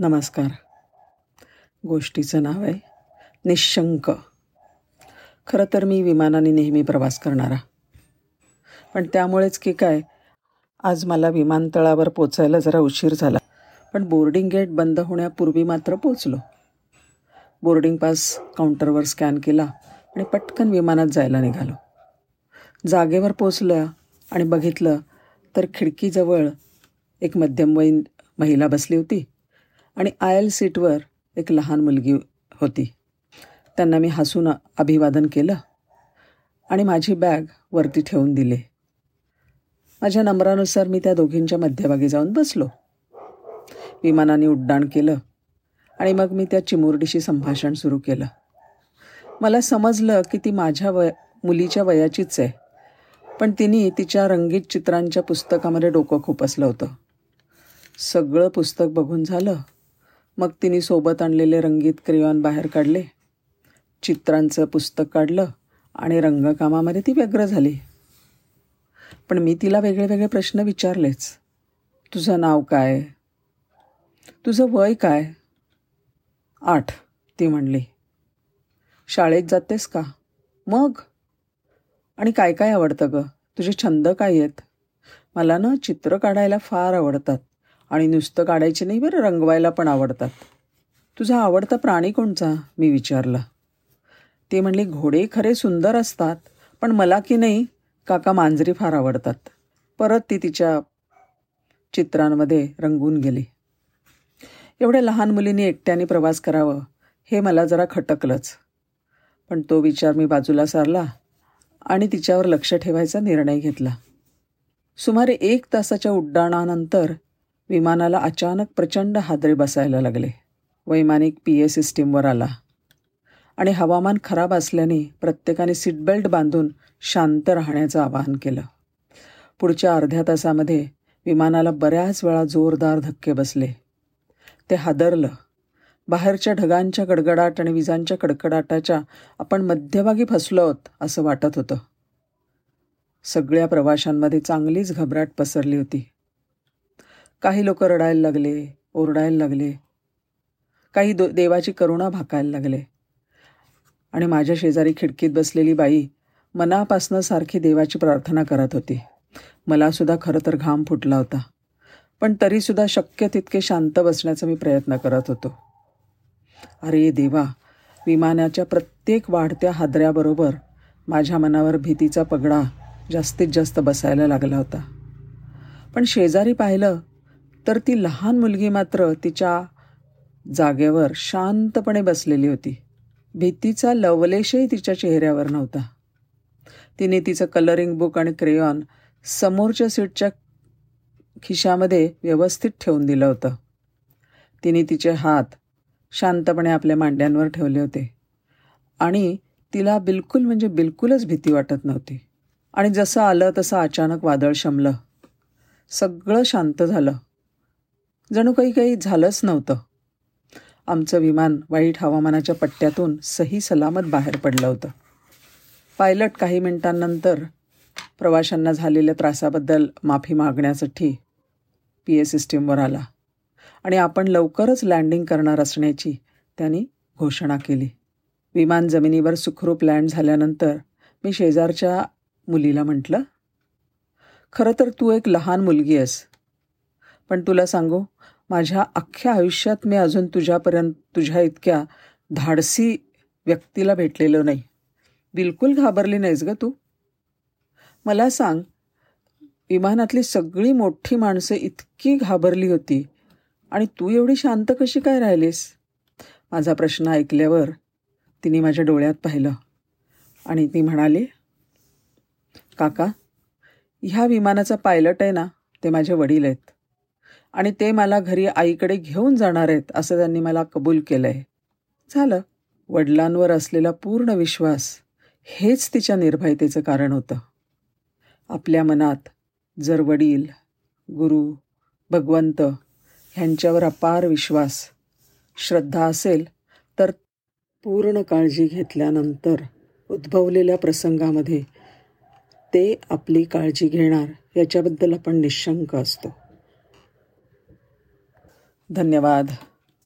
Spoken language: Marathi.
नमस्कार. गोष्टीचं नाव आहे निशंक. खरं तर मी विमानाने नेहमी प्रवास करणारा. पण त्यामुळेच की काय आज मला विमानतळावर पोचायला जरा उशीर झाला. पण बोर्डिंग गेट बंद होण्यापूर्वी मात्र पोचलो. बोर्डिंग पास काउंटरवर स्कॅन केला आणि पटकन विमानात जायला निघालो. जागेवर पोचलं आणि बघितलं तर खिडकीजवळ एक मध्यमवयीन महिला बसली होती. आणि आयल सीटवर एक लहान मुलगी होती. त्यांना मी हसून अभिवादन केलं आणि माझी बॅग वरती ठेवून दिले. माझ्या नंबरानुसार मी त्या दोघींच्या मध्यभागी जाऊन बसलो. विमानाने उड्डाण केलं आणि मग मी त्या चिमुरडीशी संभाषण सुरू केलं. मला समजलं की ती माझ्या वय मुलीच्या वयाचीच आहे पण तिने तिच्या रंगीत चित्रांच्या पुस्तकामध्ये डोकं खुपसलं होतं. सगळं पुस्तक बघून झालं. मग तिने सोबत आणलेले रंगीत क्रेयॉन बाहेर काढले. चित्रांचं पुस्तक काढलं आणि रंगकामामध्ये ती व्यग्र झाली. पण मी तिला वेगळे वेगळे प्रश्न विचारलेच. तुझं नाव काय? तुझं वय काय? आठ ती म्हणली. शाळेत जातेस का? मग? आणि काय काय आवडतं गं? तुझे छंद काय आहेत? मला ना चित्र काढायला फार आवडतात. आणि नुसतं काढायचे नाही बरं रंगवायला पण आवडतात. तुझा आवडता प्राणी कोणचा मी विचारलं. ते म्हणली घोडे खरे सुंदर असतात पण मला की नाही काका मांजरी फार आवडतात. परत ती तिच्या चित्रांमध्ये रंगून गेली. एवढ्या लहान मुलींनी एकट्याने प्रवास करावं हे मला जरा खटकलंच. पण तो विचार मी बाजूला सारला आणि तिच्यावर लक्ष ठेवायचा निर्णय घेतला. सुमारे एक तासाच्या उड्डाणानंतर विमानाला अचानक प्रचंड हादरे बसायला लागले. वैमानिक पी ए सिस्टीमवर आला. आणि हवामान खराब असल्याने प्रत्येकाने सीटबेल्ट बांधून शांत राहण्याचं आवाहन केलं. पुढच्या अर्ध्या तासामध्ये विमानाला बऱ्याच वेळा जोरदार धक्के बसले. ते हादरलं. बाहेरच्या ढगांच्या गडगडाट आणि विजांच्या कडकडाटाच्या आपण मध्यभागी फसलो आहोत असं वाटत होतं. सगळ्या प्रवाशांमध्ये चांगलीच घबराट पसरली होती. काही लोक रडायला लागले ओरडायला लागले. काही दो देवाची करुणा भाकायला लागले. आणि माझ्या शेजारी खिडकीत बसलेली बाई मनापासनं सारखी देवाची प्रार्थना करत होती. मलासुद्धा खरं तर घाम फुटला होता. पण तरीसुद्धा शक्य तितके शांत बसण्याचा मी प्रयत्न करत होतो. अरे देवा विमानाच्या प्रत्येक वाढत्या हादऱ्याबरोबर माझ्या मनावर भीतीचा पगडा जास्तीत जास्त बसायला लागला होता. पण शेजारी पाहिलं तर ती लहान मुलगी मात्र तिच्या जागेवर शांतपणे बसलेली होती. भीतीचा लवलेशही तिच्या चेहऱ्यावर नव्हता. तिने तिचं कलरिंग बुक आणि क्रेयॉन समोरच्या सीटच्या खिशामध्ये व्यवस्थित ठेवून दिलं होतं. तिने तिचे हात शांतपणे आपल्या मांड्यांवर ठेवले होते. आणि तिला बिलकुल म्हणजे बिलकुलच भीती वाटत नव्हती. आणि जसं आलं तसं अचानक वादळ शमलं. सगळं शांत झालं. जणू काही काही झालंच नव्हतं. आमचं विमान वाईट हवामानाच्या पट्ट्यातून सही सलामत बाहेर पडलं होतं. पायलट काही मिनिटांनंतर प्रवाशांना झालेल्या त्रासाबद्दल माफी मागण्यासाठी पी ए सिस्टीमवर आला आणि आपण लवकरच लँडिंग करणार असण्याची त्यांनी घोषणा केली. विमान जमिनीवर सुखरूप लँड झाल्यानंतर मी शेजारच्या मुलीला म्हटलं खरं तर तू एक लहान मुलगी आहेस. पण तुला सांगू माझ्या अख्ख्या आयुष्यात मी अजून तुझ्यापर्यंत तुझ्या इतक्या धाडसी व्यक्तीला भेटलेलो नाही. बिलकुल घाबरली नाहीस ग तू. मला सांग विमानातली सगळी मोठी माणसं इतकी घाबरली होती आणि तू एवढी शांत कशी काय राहिलीस? माझा प्रश्न ऐकल्यावर तिने माझ्या डोळ्यात पाहिलं आणि ती म्हणाली काका ह्या विमानाचा पायलट आहे ना ते माझे वडील आहेत. आणि ते मला घरी आईकडे घेऊन जाणार आहेत असं त्यांनी मला कबूल केलं आहे झालं. वडिलांवर असलेला पूर्ण विश्वास हेच तिच्या निर्भयतेचं कारण होतं. आपल्या मनात जर वडील गुरु भगवंत ह्यांच्यावर अपार विश्वास श्रद्धा असेल तर पूर्ण काळजी घेतल्यानंतर उद्भवलेल्या प्रसंगामध्ये ते आपली काळजी घेणार याच्याबद्दल आपण निशंक असतो. धन्यवाद.